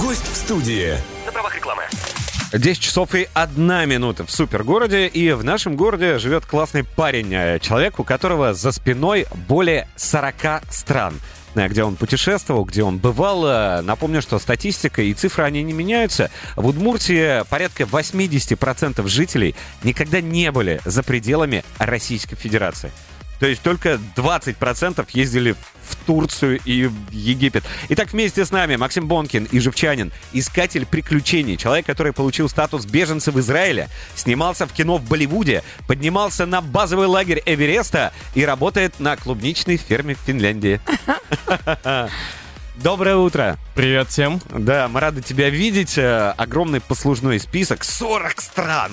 Гость в студии. На правах рекламы. 10 часов и одна минута в супергороде, и в нашем городе живет классный парень, э, человек, у которого за спиной более 40 стран э, где он путешествовал, где он бывал. Э, Напомню, что статистика и цифры, они не меняются. В Удмуртии порядка 80% жителей никогда не были за пределами Российской Федерации. То есть только 20% ездили в Турцию и в Египет. Итак, вместе с нами Максим Бонкин и Живчанин, искатель приключений, человек, который получил статус беженца в Израиле, снимался в кино в Болливуде, поднимался на базовый лагерь Эвереста и работает на клубничной ферме в Финляндии. Доброе утро. Привет всем. Да, мы рады тебя видеть. Э, Огромный послужной список. 40 стран.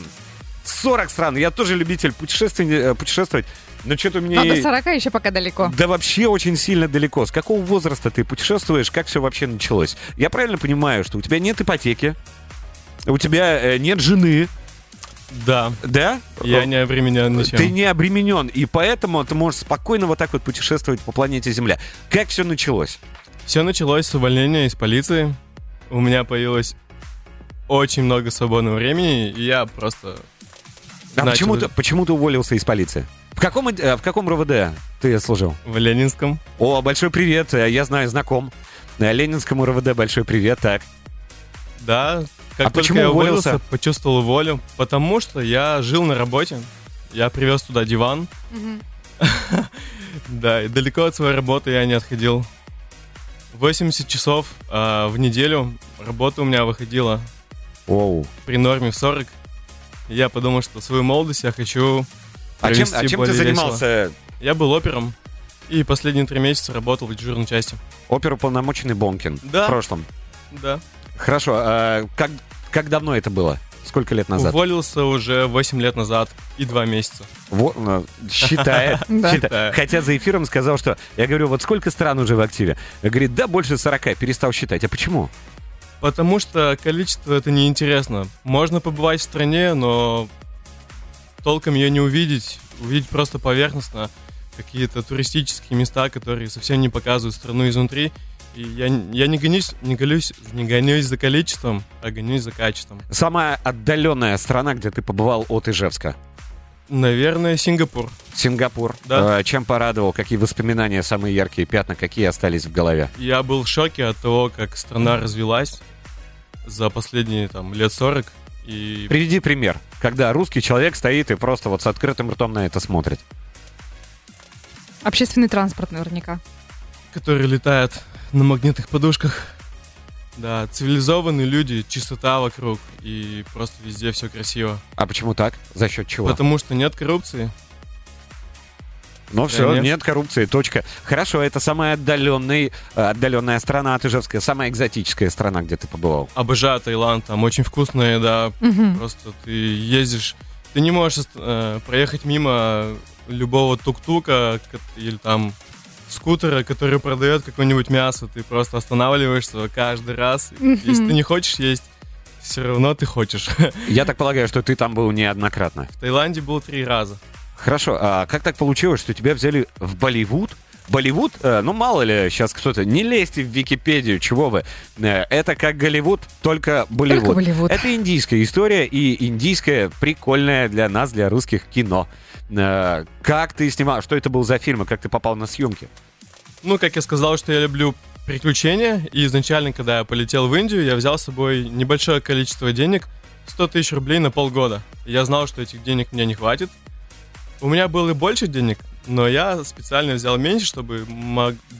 40 стран. Я тоже любитель э, путешествовать. Но что-то у меня... А до 40 еще пока далеко. Да вообще очень сильно далеко. С какого возраста ты путешествуешь? Как все вообще началось? Я правильно понимаю, что у тебя нет ипотеки, у тебя э, нет жены, Да, да? я не обременен ничем. Ты не обременен, и поэтому ты можешь спокойно вот так вот путешествовать по планете Земля. Как все началось? Все началось с увольнения из полиции. У меня появилось очень много свободного времени, и я просто... А начал почему, ты, почему ты уволился из полиции? В каком, э, в каком РВД ты служил? В Ленинском. О, большой привет, э, я знаю, знаком. Э, Ленинскому РВД большой привет, так. Да, как А только почему я уволился? уволился, почувствовал волю. Потому что я жил на работе. Я привез туда диван. Да, и далеко от своей работы я не отходил. 80 часов а, в неделю работа у меня выходила Оу. при норме в 40. И Я подумал, что свою молодость я хочу А чем, а чем ты более весело. занимался? Я был опером. И последние три месяца работал в дежурной части. Оперуполномоченный Бонкин Да. в прошлом. Да. Хорошо, а как, как давно это было? Сколько лет назад? Уволился уже 8 лет назад и 2 месяца. Во- ну, считает, считает. Хотя за эфиром сказал, что... Я говорю, вот сколько стран уже в активе? Говорит, да, больше 40. Перестал считать. А почему? Потому что количество это неинтересно. Можно побывать в стране, но толком ее не увидеть. Увидеть просто поверхностно какие-то туристические места, которые совсем не показывают страну изнутри. И я, я не, гонюсь, не, гонюсь, не гонюсь за количеством, а гонюсь за качеством. Самая отдаленная страна, где ты побывал от Ижевска? Наверное, Сингапур. Сингапур. Да. Э, Чем порадовал? Какие воспоминания, самые яркие пятна, какие остались в голове? Я был в шоке от того, как страна развелась за последние там, лет 40. И Приведи пример, когда русский человек стоит и просто вот с открытым ртом на это смотрит. Общественный транспорт наверняка. которые летают на магнитных подушках. Да, цивилизованные люди, чистота вокруг, и просто везде все красиво. А почему так? За счет чего? Потому что нет коррупции. Ну все, нет. нет. коррупции, точка. Хорошо, это самая отдаленный, э, отдаленная страна от Ижевска, самая экзотическая страна, где ты побывал. Обожаю Таиланд, там очень вкусная еда. Мгм. Просто ты ездишь, ты не можешь э, проехать мимо любого тук-тука или там скутера, который продает какое-нибудь мясо. Ты просто останавливаешься каждый раз. Если ты не хочешь есть, все равно ты хочешь. Я так полагаю, что ты там был неоднократно. В Таиланде был три раза. Хорошо, а как так получилось, что тебя взяли в Болливуд? Болливуд, э, ну мало ли, сейчас кто-то, не лезьте в Википедию, чего вы. Э, это как Голливуд, только Болливуд. Только Болливуд. Это индийская история и индийское прикольное для нас, для русских кино. Э, Как ты снимал, что это был за фильм и как ты попал на съемки? Ну, как я сказал, что я люблю приключения, и изначально, когда я полетел в Индию, я взял с собой небольшое количество денег, 100 тысяч рублей на полгода. Я знал, что этих денег мне не хватит. У меня было и больше денег, но я специально взял меньше, чтобы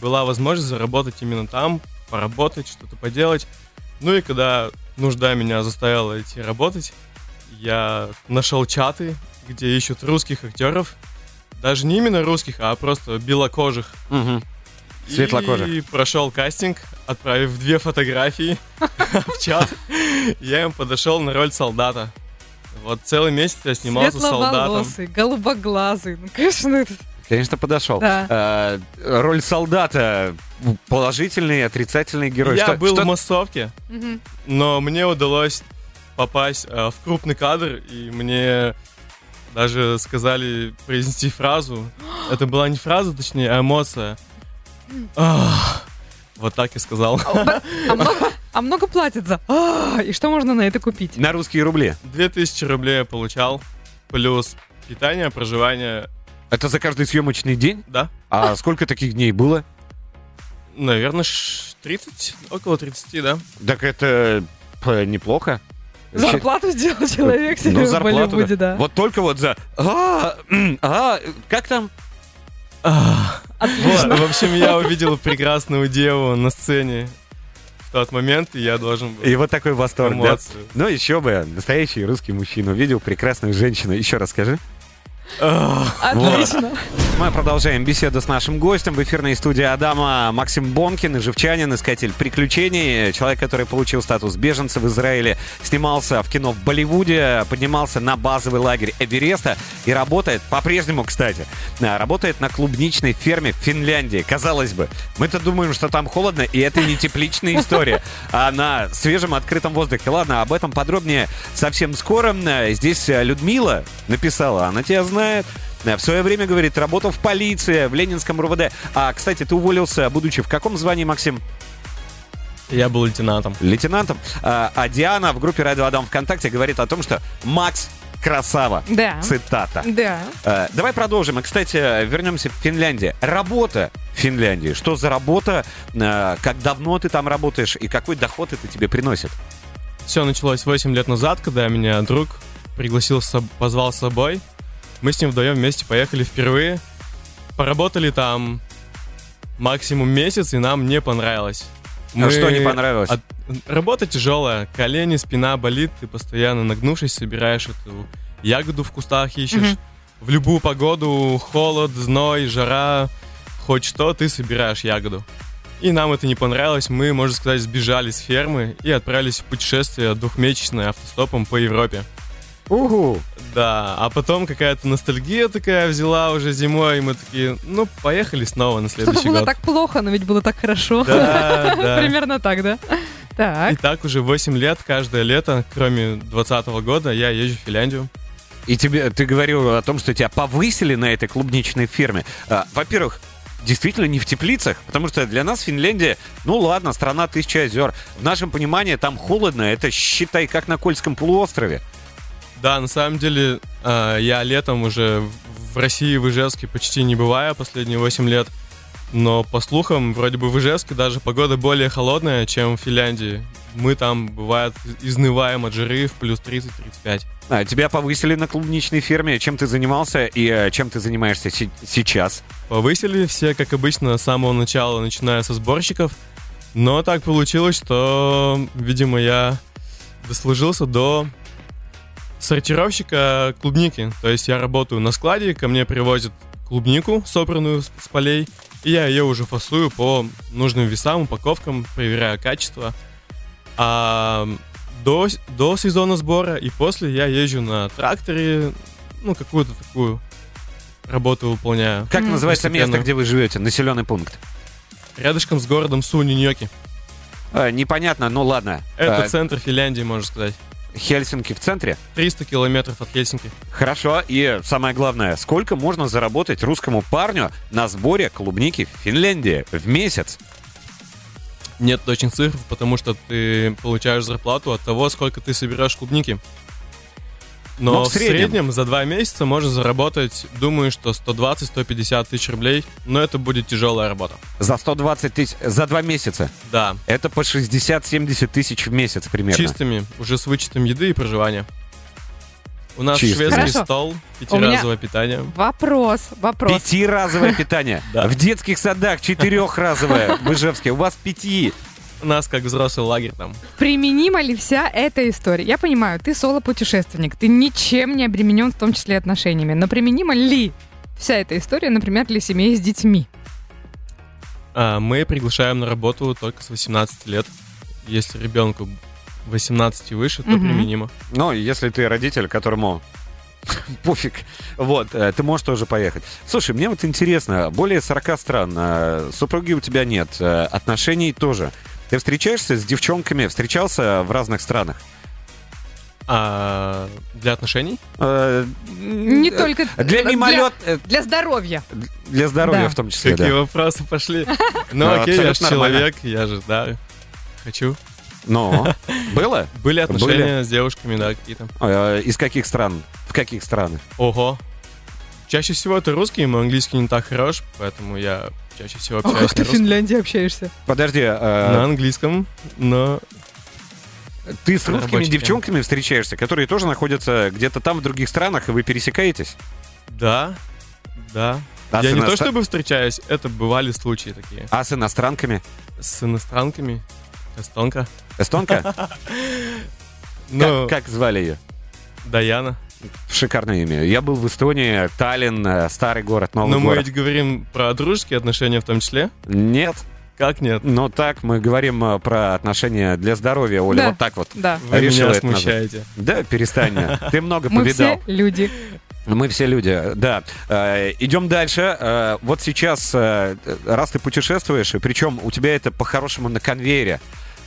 была возможность заработать именно там, поработать, что-то поделать. Ну и когда нужда меня заставила идти работать, я нашел чаты, где ищут русских актеров. Даже не именно русских, а просто белокожих. Мгм. Светлокожих. И прошел кастинг, отправив две фотографии в чат. Я им подошел на роль солдата. Вот целый месяц я снимался солдатом. Голубоглазый. Ну, конечно, это... Конечно, подошел. Да. Э, роль солдата положительный, отрицательный герой. Я Что- был что- в массовке, Мгм. но мне удалось попасть э, в крупный кадр, и мне даже сказали произнести фразу. Это была не фраза, точнее, а эмоция. Ах, Вот так и сказал. А, а много, а много платят за? А, и что можно на это купить? На русские рубли. 2000 рублей я получал, плюс питание, проживание, Это за каждый съемочный день? да. А сколько таких дней было? Наверное, ш- 30, около 30, да. Так это э, неплохо. Зарплату сделал человек себе Ну, в зарплату, Болливуде, да. Вот только вот за... А, а, как там? А, Отлично. Вот, в общем, я увидел прекрасную деву на сцене в тот момент, и я должен был И вот такой восторг, да? эмоцию. Ну, еще бы, настоящий русский мужчина увидел прекрасную женщину. Еще раз скажи. Отлично. Мы продолжаем беседу с нашим гостем в эфирной студии Адама Максим Бонкин, живчанин, искатель приключений, человек, который получил статус беженца в Израиле, снимался в кино в Болливуде, поднимался на базовый лагерь Эвереста и работает, по-прежнему, кстати, работает на клубничной ферме в Финляндии. Казалось бы, мы-то думаем, что там холодно, и это не тепличная история, а на свежем открытом воздухе. Ладно, об этом подробнее совсем скоро. Здесь Людмила написала, она тебя знает, Э, В свое время, говорит, работал в полиции, в Ленинском РУВД. А, кстати, ты уволился, будучи в каком звании, Максим? Я был лейтенантом. Лейтенантом. А, а Диана в группе Радио Адам ВКонтакте говорит о том, что Макс красава. Да. Цитата. Да. Э, Давай продолжим. И, кстати, вернемся в Финляндию. Работа в Финляндии. Что за работа? Э, Как давно ты там работаешь? И какой доход это тебе приносит? Все началось 8 лет назад, когда меня друг пригласил, позвал с собой. Мы с ним вдвоем вместе поехали впервые. Поработали там максимум месяц, и нам не понравилось. А что не понравилось? от- Работа тяжелая, колени, спина болит, ты постоянно нагнувшись собираешь эту ягоду в кустах ищешь. Мгм. В любую погоду, холод, зной, жара, хоть что, ты собираешь ягоду. И нам это не понравилось, мы, можно сказать, сбежали с фермы и отправились в путешествие двухмесячное автостопом по Европе. Угу. Да, а потом какая-то ностальгия такая взяла уже зимой, и мы такие, ну, поехали снова на Что-то следующий было год. так плохо, но ведь было так хорошо. Да, да. Примерно так, да? И Так. так уже 8 лет, каждое лето, кроме 2020 года, я езжу в Финляндию. И тебе, ты говорил о том, что тебя повысили на этой клубничной ферме. А, Во-первых, действительно не в теплицах, потому что для нас Финляндия, ну ладно, страна тысячи озер. В нашем понимании там холодно, это считай как на Кольском полуострове. Да, на самом деле, э, я летом уже в- России, в Ижевске почти не бываю последние 8 лет. Но по слухам, вроде бы в Ижевске даже погода более холодная, чем в Финляндии. Мы там, бывает, изнываем от жары в плюс 30-35. А, тебя повысили на клубничной ферме. Чем ты занимался и э, чем ты занимаешься си- сейчас? Повысили все, как обычно, с самого начала, начиная со сборщиков. Но так получилось, что, видимо, я дослужился до сортировщика клубники. То есть я работаю на складе, ко мне привозят клубнику, собранную с полей, и я ее уже фасую по нужным весам, упаковкам, проверяю качество. А до, до сезона сбора и после я езжу на тракторе, ну, какую-то такую работу выполняю. Как М. называется место, где вы живете? Населенный пункт. Рядышком с городом Суниньоки. А, непонятно, ну ладно. Это А, центр Финляндии, можно сказать. Хельсинки в центре? 300 километров от Хельсинки. Хорошо. И самое главное, сколько можно заработать русскому парню на сборе клубники в Финляндии в месяц? Нет точных цифр, потому что ты получаешь зарплату от того, сколько ты собираешь клубники. Но Ну, в в, среднем. среднем. за два месяца можно заработать, думаю, что 120-150 тысяч рублей, но это будет тяжелая работа. За 120 тысяч, за два месяца. Да, Это по 60-70 тысяч в месяц примерно. чистыми, уже с вычетом еды и проживания. У нас Чисто. шведский Хорошо. стол, пятиразовое питание. Вопрос, вопрос. Пятиразовое питание. Да. В детских садах четырехразовое в Ижевске. У вас пяти. Нас как взрослый лагерь там. Применима ли вся эта история? Я понимаю, ты соло-путешественник, ты ничем не обременен, в том числе отношениями. Но применима ли вся эта история, например, для семей с детьми? А, мы приглашаем на работу только с 18 лет. Если ребенку 18 и выше, то Мгм. применимо. Ну, если ты родитель, которому пофиг, вот, э, ты можешь тоже поехать. Слушай, мне вот интересно, более 40 стран, э, супруги у тебя нет, э, отношений тоже. Ты встречаешься с девчонками, встречался в разных странах? А для отношений? Э, Не э, только Для мимолет... э, Для здоровья. Для здоровья Да. в том числе, Какие да. вопросы пошли? Ну окей, я же человек, я же, да, хочу. Но было? Были отношения с девушками, да, какие-то. Э, Из каких стран? В каких странах? Ого. Чаще всего это русский, мой английский не так хорош, поэтому я чаще всего общаюсь Ох, ты в. Финляндии общаешься. Подожди, э, На английском, но ты с русскими рабочий девчонками встречаешься, которые тоже находятся где-то там, в других странах, и вы пересекаетесь? да, да. А я не то иностра- чтобы встречаюсь, это бывали случаи такие. А с иностранками? С иностранками. Эстонка. Эстонка? Ну, Как, как звали ее? Даяна. Шикарное имя. Я был в Эстонии, Таллин, э, старый город, новый Но мы город. ведь говорим про дружеские отношения в том числе. Нет, Как нет? но так мы говорим э, про отношения для здоровья, Оля, Да. вот так вот. Да. Вы меня смущаете. Да, перестань. Ты много Мы повидал. все люди. Мы все люди, да. Э, идем дальше. Э, вот сейчас, э, раз ты путешествуешь, и причем у тебя это по-хорошему на конвейере,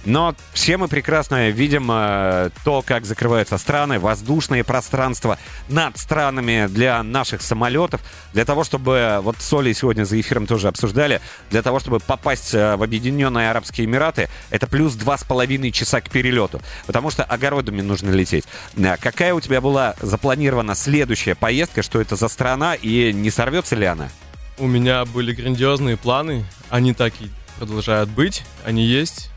но все мы прекрасно видим э, то, как закрываются страны, воздушные пространства над странами для наших самолетов, для того, чтобы, вот с Олей сегодня за эфиром тоже обсуждали, для того, чтобы попасть э, в Объединенные Арабские Эмираты, это плюс два с половиной часа к перелету, потому что огородами нужно лететь. Э, Какая у тебя была запланирована следующая поездка, что это за страна и не сорвется ли она? У меня были грандиозные планы. Они так и продолжают быть. Они есть.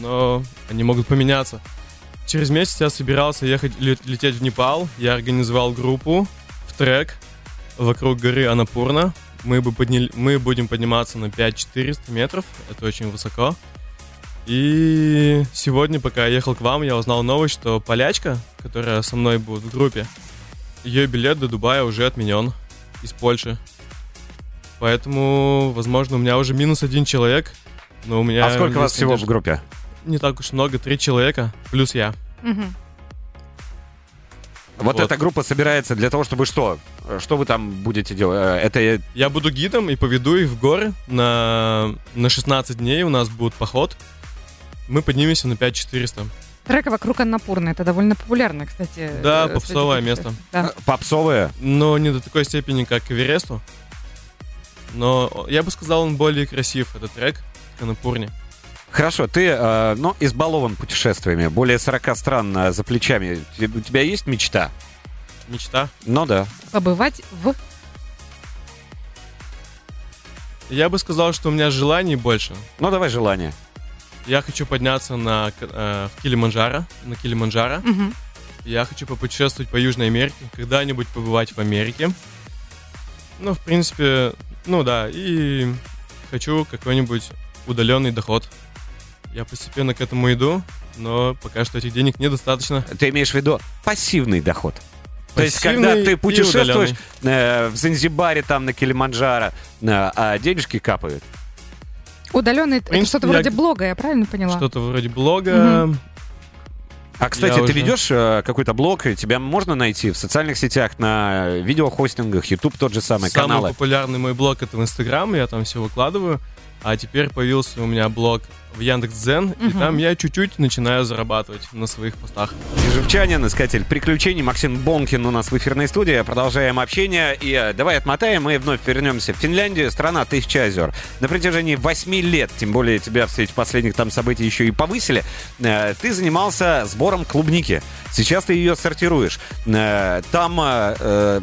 Но они могут поменяться. Через месяц я собирался ехать ле- лететь в Непал. Я организовал группу в трек вокруг горы Анапурна. Мы, бы подняли, мы будем подниматься на 5400 метров. Это очень высоко. И сегодня, пока я ехал к вам, я узнал новость, что полячка, которая со мной будет в группе, ее билет до Дубая уже отменен из Польши. Поэтому, возможно, у меня уже минус один человек. Но у меня а сколько вас всего в группе? Не так уж много, три человека, плюс я. Мгм. Вот, Вот. эта группа собирается для того, чтобы что? Э, Что вы там будете делать? Э, Это э, Я буду гидом и поведу их в горы. На, на 16 дней у нас будет поход. Мы поднимемся на 5400. Трек вокруг Аннапурны. Это довольно популярно, кстати. Да, э, попсовое среди место. Да. попсовые. Но не до такой степени, как к Эвересту. Но я бы сказал, он более красив, этот трек, к Анапурне. Хорошо, ты, э, ну, избалован путешествиями. Более 40 стран э, за плечами. У тебя есть мечта? Мечта. Ну да. Побывать в... Я бы сказал, что у меня желаний больше. Ну давай желание. Я хочу подняться на э, в Килиманджаро, на Килиманджаро. Мгм. Я хочу попутешествовать по Южной Америке, когда-нибудь побывать в Америке. Ну, в принципе, ну да, и хочу какой-нибудь удаленный доход. Я постепенно к этому иду, но пока что этих денег недостаточно. Ты имеешь в виду пассивный доход? То есть, когда ты путешествуешь э, в Занзибаре, там, на Килиманджаро, э, а денежки капают. Удаленный, это что-то я вроде блога, я правильно поняла? Что-то вроде блога. А, кстати, Я ты уже- ведешь э, какой-то блог, и тебя можно найти в социальных сетях, на видеохостингах, YouTube тот же самый, Самый каналы. популярный мой блог это в Инстаграм, я там все выкладываю. А теперь появился у меня блог в Яндекс.Дзен, и Мгм. там я чуть-чуть начинаю зарабатывать на своих постах. Живчанин, искатель приключений, Максим Бонкин у нас в эфирной студии. Продолжаем общение. И э, давай отмотаем и вновь вернемся в Финляндию, страна Тысяча озер. На протяжении восьми лет, тем более тебя в свете последних там событий еще и повысили, э, ты занимался сбором клубники. Сейчас ты ее сортируешь. Э, Там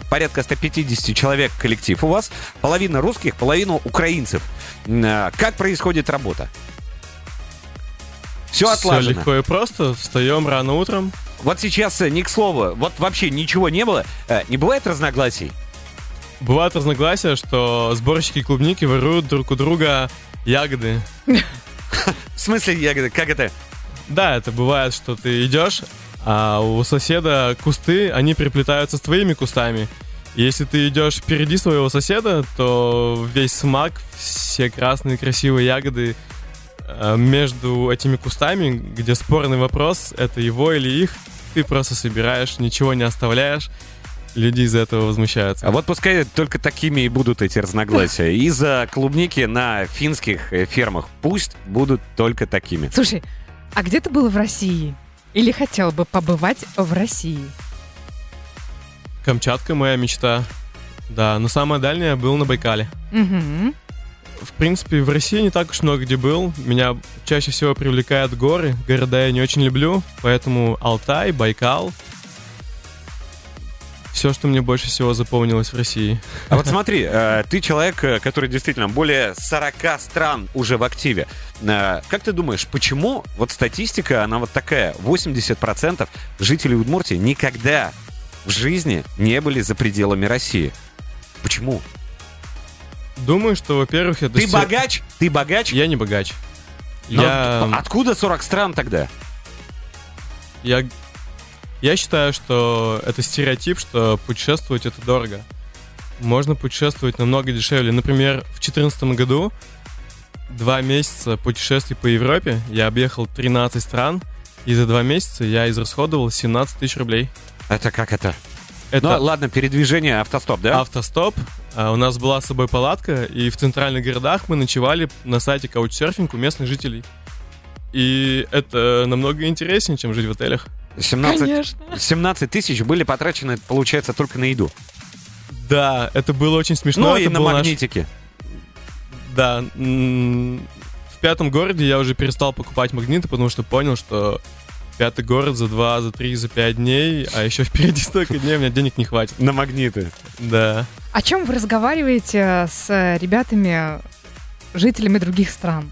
порядка 150 человек коллектив у вас. Половина русских, половина украинцев. Э, Как происходит работа? Все Все отлажено. легко и просто. Встаем рано утром. Вот сейчас э, не к слову, вот вообще ничего не было. Э, Не бывает разногласий? Бывают разногласия, что сборщики клубники воруют друг у друга ягоды. В смысле, я говорю, как это? Да, это бывает, что ты идешь, а у соседа кусты, они переплетаются с твоими кустами. Если ты идешь впереди своего соседа, то весь смак, все красные красивые ягоды э, между этими кустами, где спорный вопрос, это его или их, ты просто собираешь, ничего не оставляешь. Люди из-за этого возмущаются. А вот пускай только такими и будут эти разногласия. Из-за клубники на финских э, фермах пусть будут только такими. Слушай, а где ты был в России? или хотел бы побывать в России? Камчатка моя мечта. Да, но самое дальнее был на Байкале. Угу. В принципе, в России не так уж много где был. Меня чаще всего привлекают горы. Города я не очень люблю, поэтому Алтай, Байкал. Все, что мне больше всего запомнилось в России. А вот смотри, э, ты человек, э, который действительно более 40 стран уже в активе. Э, Как ты думаешь, почему вот статистика, она вот такая, 80% жителей Удмуртии никогда в жизни не были за пределами России? Почему? Думаю, что, во-первых, это... Ты все- богач? Ты богач? Я не богач. Но Я... Откуда 40 стран тогда? Я, я считаю, что это стереотип, что путешествовать это дорого. Можно путешествовать намного дешевле. Например, в 2014 году два месяца путешествий по Европе, я объехал 13 стран, и за два месяца я израсходовал 17 тысяч рублей. Это как это? Это Ну, ладно, передвижение автостоп, да? автостоп. А, у нас была с собой палатка, и в центральных городах мы ночевали на сайте Couchsurfing у местных жителей. И это намного интереснее, чем жить в отелях. 17, Конечно. 17 тысяч были потрачены, получается, только на еду. Да, это было очень смешно. Ну это и на был наш- магнитике. Да. В пятом городе я уже перестал покупать магниты, потому что понял, что пятый город за два, за три, за пять дней, а еще впереди столько дней, у меня денег не хватит. На магниты. Да. О чем вы разговариваете с ребятами, жителями других стран?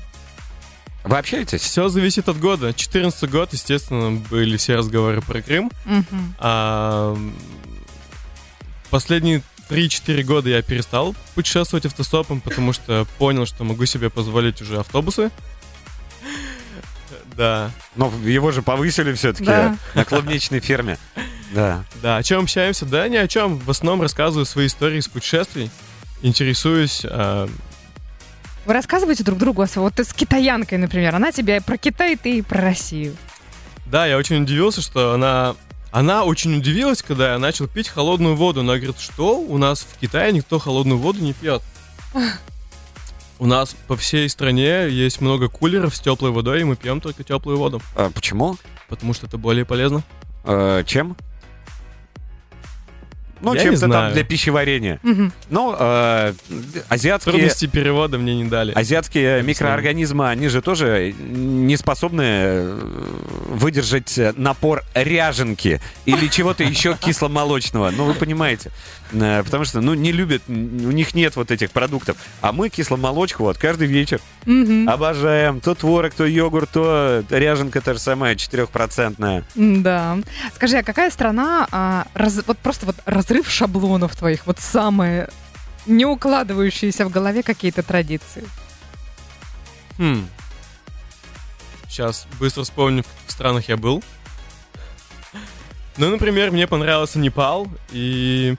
Вы общаетесь? Все зависит от года. 14 год, естественно, были все разговоры про Крым. Мгм. А последние 3-4 года я перестал путешествовать автостопом, потому что понял, что могу себе позволить уже автобусы. Да. Но его же повысили все-таки Да. на клубничной ферме. Да. Да, о чем общаемся? Да, ни о чем. В основном рассказываю свои истории из путешествий. Интересуюсь. а, Вы рассказываете друг другу, о сво- вот ты с китаянкой, например, она тебе про Китай, ты и про Россию. Да, я очень удивился, что она... Она очень удивилась, когда я начал пить холодную воду. Она говорит, что у нас в Китае никто холодную воду не пьет. У нас по всей стране есть много кулеров с теплой водой, и мы пьем только теплую воду. А почему? Потому что это более полезно. Э, чем? Ну, Я не чем-то там знаю. для пищеварения. Мгм. Ну, э, азиатские... Трудности перевода мне не дали. Азиатские микроорганизмы, они же тоже не способны э, выдержать напор ряженки или чего-то еще кисломолочного. Ну, вы понимаете. Э, Потому что, ну, не любят, у них нет вот этих продуктов. А мы кисломолочку вот каждый вечер Мгм. обожаем. То творог, то йогурт, то ряженка та же самая, 4%. Да. Скажи, а какая страна, а, раз- вот просто вот разрыв шаблонов твоих, вот самые не укладывающиеся в голове какие-то традиции? Хм. Сейчас быстро вспомню, в каких странах я был. Ну, например, мне понравился Непал, и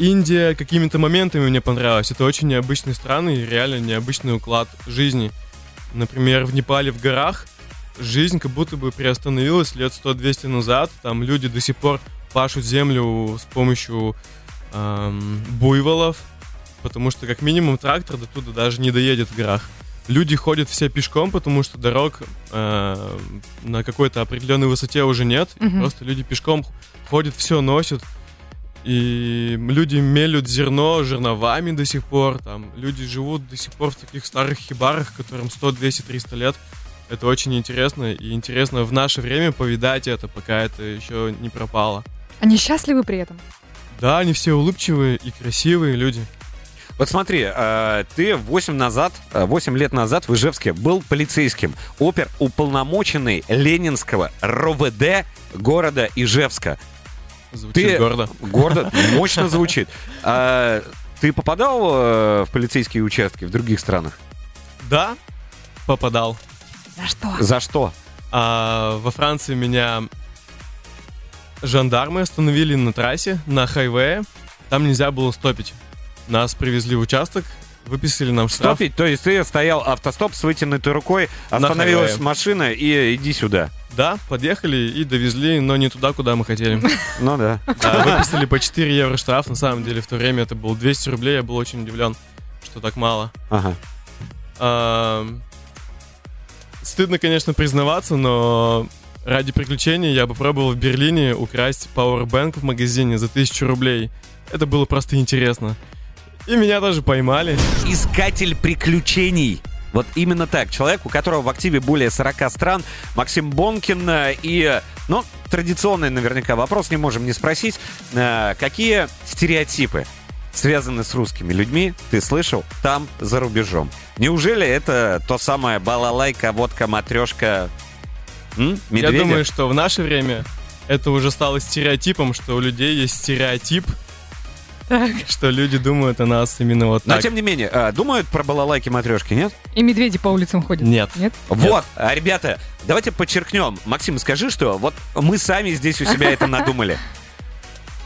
Индия какими-то моментами мне понравилась. Это очень необычные страны и реально необычный уклад жизни. Например, в Непале в горах жизнь как будто бы приостановилась лет 100-200 назад. Там люди до сих пор пашут землю с помощью эм, буйволов, потому что как минимум трактор до туда даже не доедет в горах. Люди ходят все пешком, потому что дорог э, на какой-то определенной высоте уже нет. Мгм. Просто люди пешком ходят, все носят. И люди мелют зерно жерновами до сих пор. Там люди живут до сих пор в таких старых хибарах, которым 100, 200, 300 лет. Это очень интересно. И интересно в наше время повидать это, пока это еще не пропало. Они счастливы при этом? Да, они все улыбчивые и красивые люди. Вот смотри, э, ты 8, назад, э, 8 лет назад в Ижевске был полицейским. Опер уполномоченный Ленинского РОВД города Ижевска. Звучит Ты- гордо. Гордо, мощно звучит. А, ты попадал э, в полицейские участки в других странах? Да, попадал. За что? За что? А во Франции меня жандармы остановили на трассе, на хайвее. Там нельзя было стопить. Нас привезли в участок, выписали нам штраф. Стопить? То есть ты стоял автостоп с вытянутой рукой, остановилась хайвее. машина и иди сюда. Да, подъехали и довезли, но не туда, куда мы хотели. Ну да. Да, выписали по 4 евро штраф. На самом деле в то время это было 200 рублей. Я был очень удивлен, что так мало. Ага. А, Стыдно, конечно, признаваться, но Ради приключений я попробовал в Берлине украсть Powerbank в магазине за тысячу рублей. Это было просто интересно. И меня даже поймали. Искатель приключений. Вот именно так. Человек, у которого в активе более 40 стран, Максим Бонкин. э, И, ну, традиционный наверняка вопрос, не можем не спросить. э, Какие стереотипы связаны с русскими людьми, ты слышал, там, за рубежом? Неужели это то самое балалайка, водка, матрешка, м? Я думаю, что в наше время это уже стало стереотипом, что у людей есть стереотип, Так. что люди думают о нас именно вот Но, так. тем не менее, э, думают про балалайки, матрешки, нет? И медведи по улицам ходят. Нет. Нет? Вот, а, ребята, давайте подчеркнем. Максим, скажи, что вот мы сами здесь у себя это надумали.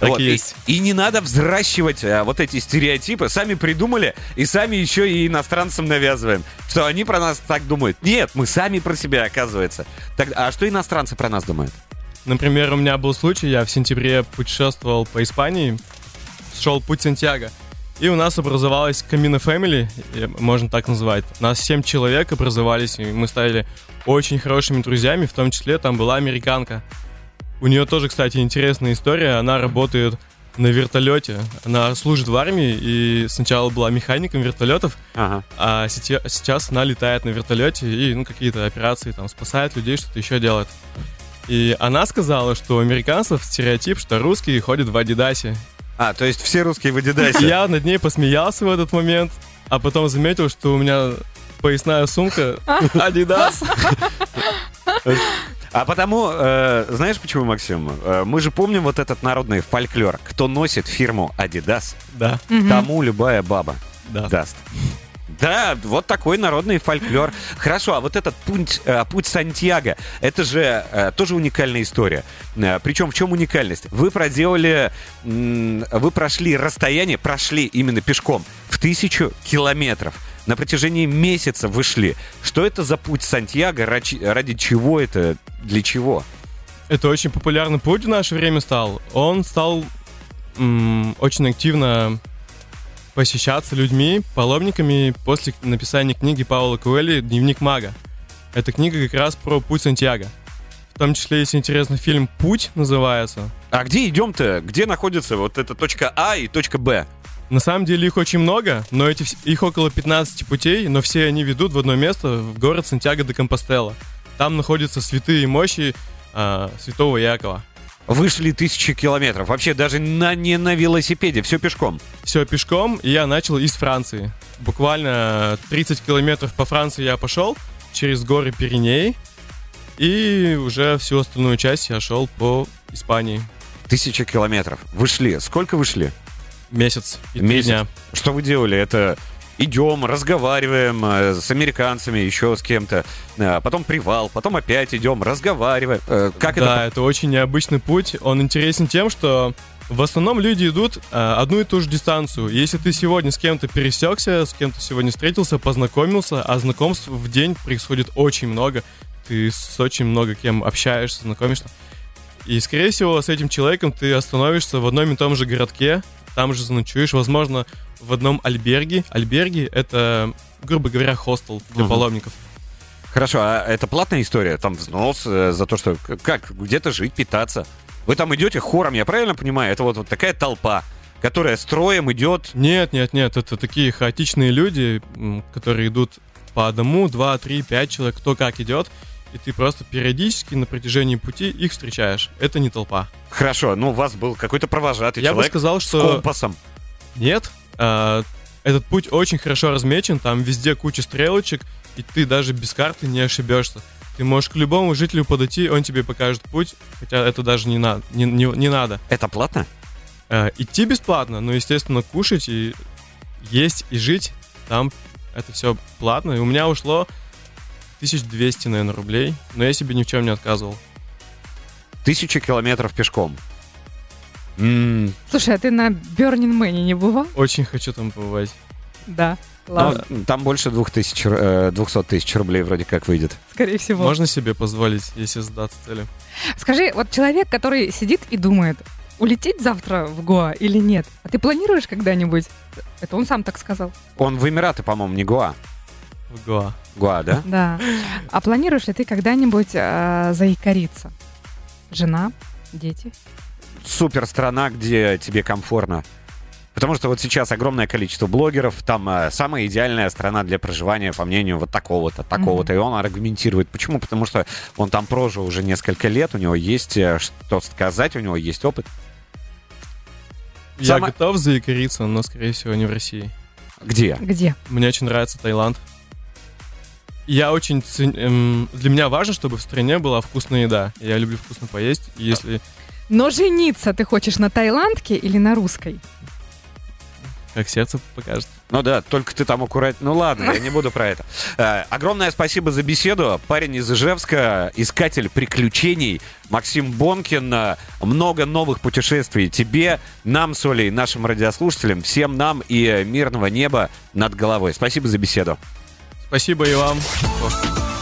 Так Вот, и есть. И, не надо взращивать а, вот эти стереотипы. Сами придумали и сами еще и иностранцам навязываем, что они про нас так думают. Нет, мы сами про себя, оказывается. Так, а что иностранцы про нас думают? Например, у меня был случай, я в сентябре путешествовал по Испании, шел путь Сантьяго. И у нас образовалась Camino Family, э, можно так назвать. Нас семь человек образовались, и мы стали очень хорошими друзьями, в том числе там была американка. У нее тоже, кстати, интересная история. Она работает на вертолете. Она служит в армии и сначала была механиком вертолетов, Ага. а сейчас она летает на вертолете и ну, какие-то операции там спасает людей, что-то еще делает. И она сказала, что у американцев стереотип, что русские ходят в Адидасе. А, то есть все русские в Адидасе. Я над ней посмеялся в этот момент, а потом заметил, что у меня поясная сумка Адидас. А потому, э, знаешь почему, Максим? Э, мы же помним вот этот народный фольклор. Кто носит фирму Adidas, Да, тому любая баба да. даст. Да, вот такой народный фольклор. Хорошо, а вот этот путь, э, путь Сантьяго, это же э, тоже уникальная история. Э, причем в чем уникальность? Вы проделали, вы прошли расстояние, прошли именно пешком в тысячу километров. На протяжении месяца вы шли. Что это за путь Сантьяго? Ради чего это? Для чего? Это очень популярный путь в наше время стал. Он стал м, очень активно посещаться людьми, паломниками после написания книги Паула Куэлли «Дневник мага». Эта книга как раз про путь Сантьяго. В том числе, если интересно, фильм «Путь» называется. А где идем-то? Где находится вот эта точка А и точка Б? На самом деле их очень много, но эти, их около 15 путей, но все они ведут в одно место, в город Сантьяго де Компостела. Там находятся святые мощи а, святого Якова. Вышли тысячи километров. Вообще даже на, не на велосипеде, все пешком. Все пешком, и я начал из Франции. Буквально 30 километров по Франции я пошел, через горы Пиренеи, и уже всю остальную часть я шел по Испании. Тысяча километров. Вышли. Сколько вышли? Месяц и Месяц. дня. Что вы делали? Это идем, разговариваем э, с американцами, еще с кем-то. э, потом привал, потом опять идем, разговариваем. Э, как да, это? это очень необычный путь. Он интересен тем, что в основном люди идут а, одну и ту же дистанцию. Если ты сегодня с кем-то пересекся, с кем-то сегодня встретился, познакомился, а знакомств в день происходит очень много. Ты с очень много кем общаешься, знакомишься. И, скорее всего, с этим человеком ты остановишься в одном и том же городке, там же заночуешь, возможно, в одном альберге. Альберги — это, грубо говоря, хостел для Мгм. паломников. Хорошо, а это платная история? Там взнос э, за то, что как где-то жить, питаться. Вы там идете хором, я правильно понимаю? Это вот, вот такая толпа, которая строем идет. Нет, нет, нет, это такие хаотичные люди, которые идут по одному, два, три, пять человек, кто как идет, и ты просто периодически на протяжении пути их встречаешь. Это не толпа. Хорошо, ну у вас был какой-то провожатый Я бы человек сказал, с что компасом. нет. А, этот путь очень хорошо размечен, там везде куча стрелочек, и ты даже без карты не ошибешься. Ты можешь к любому жителю подойти, он тебе покажет путь, хотя это даже не, надо, не, не, не надо. Это платно? Э, идти бесплатно, но, естественно, кушать и есть и жить, там это все платно. И у меня ушло 1200, наверное, рублей, но я себе ни в чем не отказывал. Тысяча километров пешком. М, Слушай, а ты на Burning Man не бывал? Очень хочу там побывать. Да. ну, Ладно, там больше двух тысяч, э, 200 тысяч рублей вроде как выйдет. скорее всего. Можно себе позволить, если задаться целью? Скажи, вот человек, который сидит и думает, улететь завтра в Гоа или нет? А ты планируешь когда-нибудь? Это он сам так сказал. Он в Эмираты, по-моему, не Гоа. В Гоа. Гуа, да? Да. А планируешь ли ты когда-нибудь э, заикариться? Жена, дети? Супер страна, где тебе комфортно. Потому что вот сейчас огромное количество блогеров, там э, самая идеальная страна для проживания, по мнению вот такого-то, такого-то. И он аргументирует. Почему? Потому что он там прожил уже несколько лет, у него есть э, что сказать, у него есть опыт. Я Сама- готов заикариться, но, скорее всего, не в России. Где? Где? Мне очень нравится Таиланд. Я очень цен- эм, для меня важно, чтобы в стране была вкусная еда. Я люблю вкусно поесть. И если Но жениться ты хочешь на тайландке или на русской? как сердце покажет. Ну да, только ты там аккуратно. Ну ладно, я не буду про это. Э, огромное спасибо за беседу. Парень из Ижевска, искатель приключений. Максим Бонкин. Э, Много новых путешествий тебе, нам с Олей, нашим радиослушателям, всем нам и мирного неба над головой. Спасибо за беседу. Спасибо и вам. О.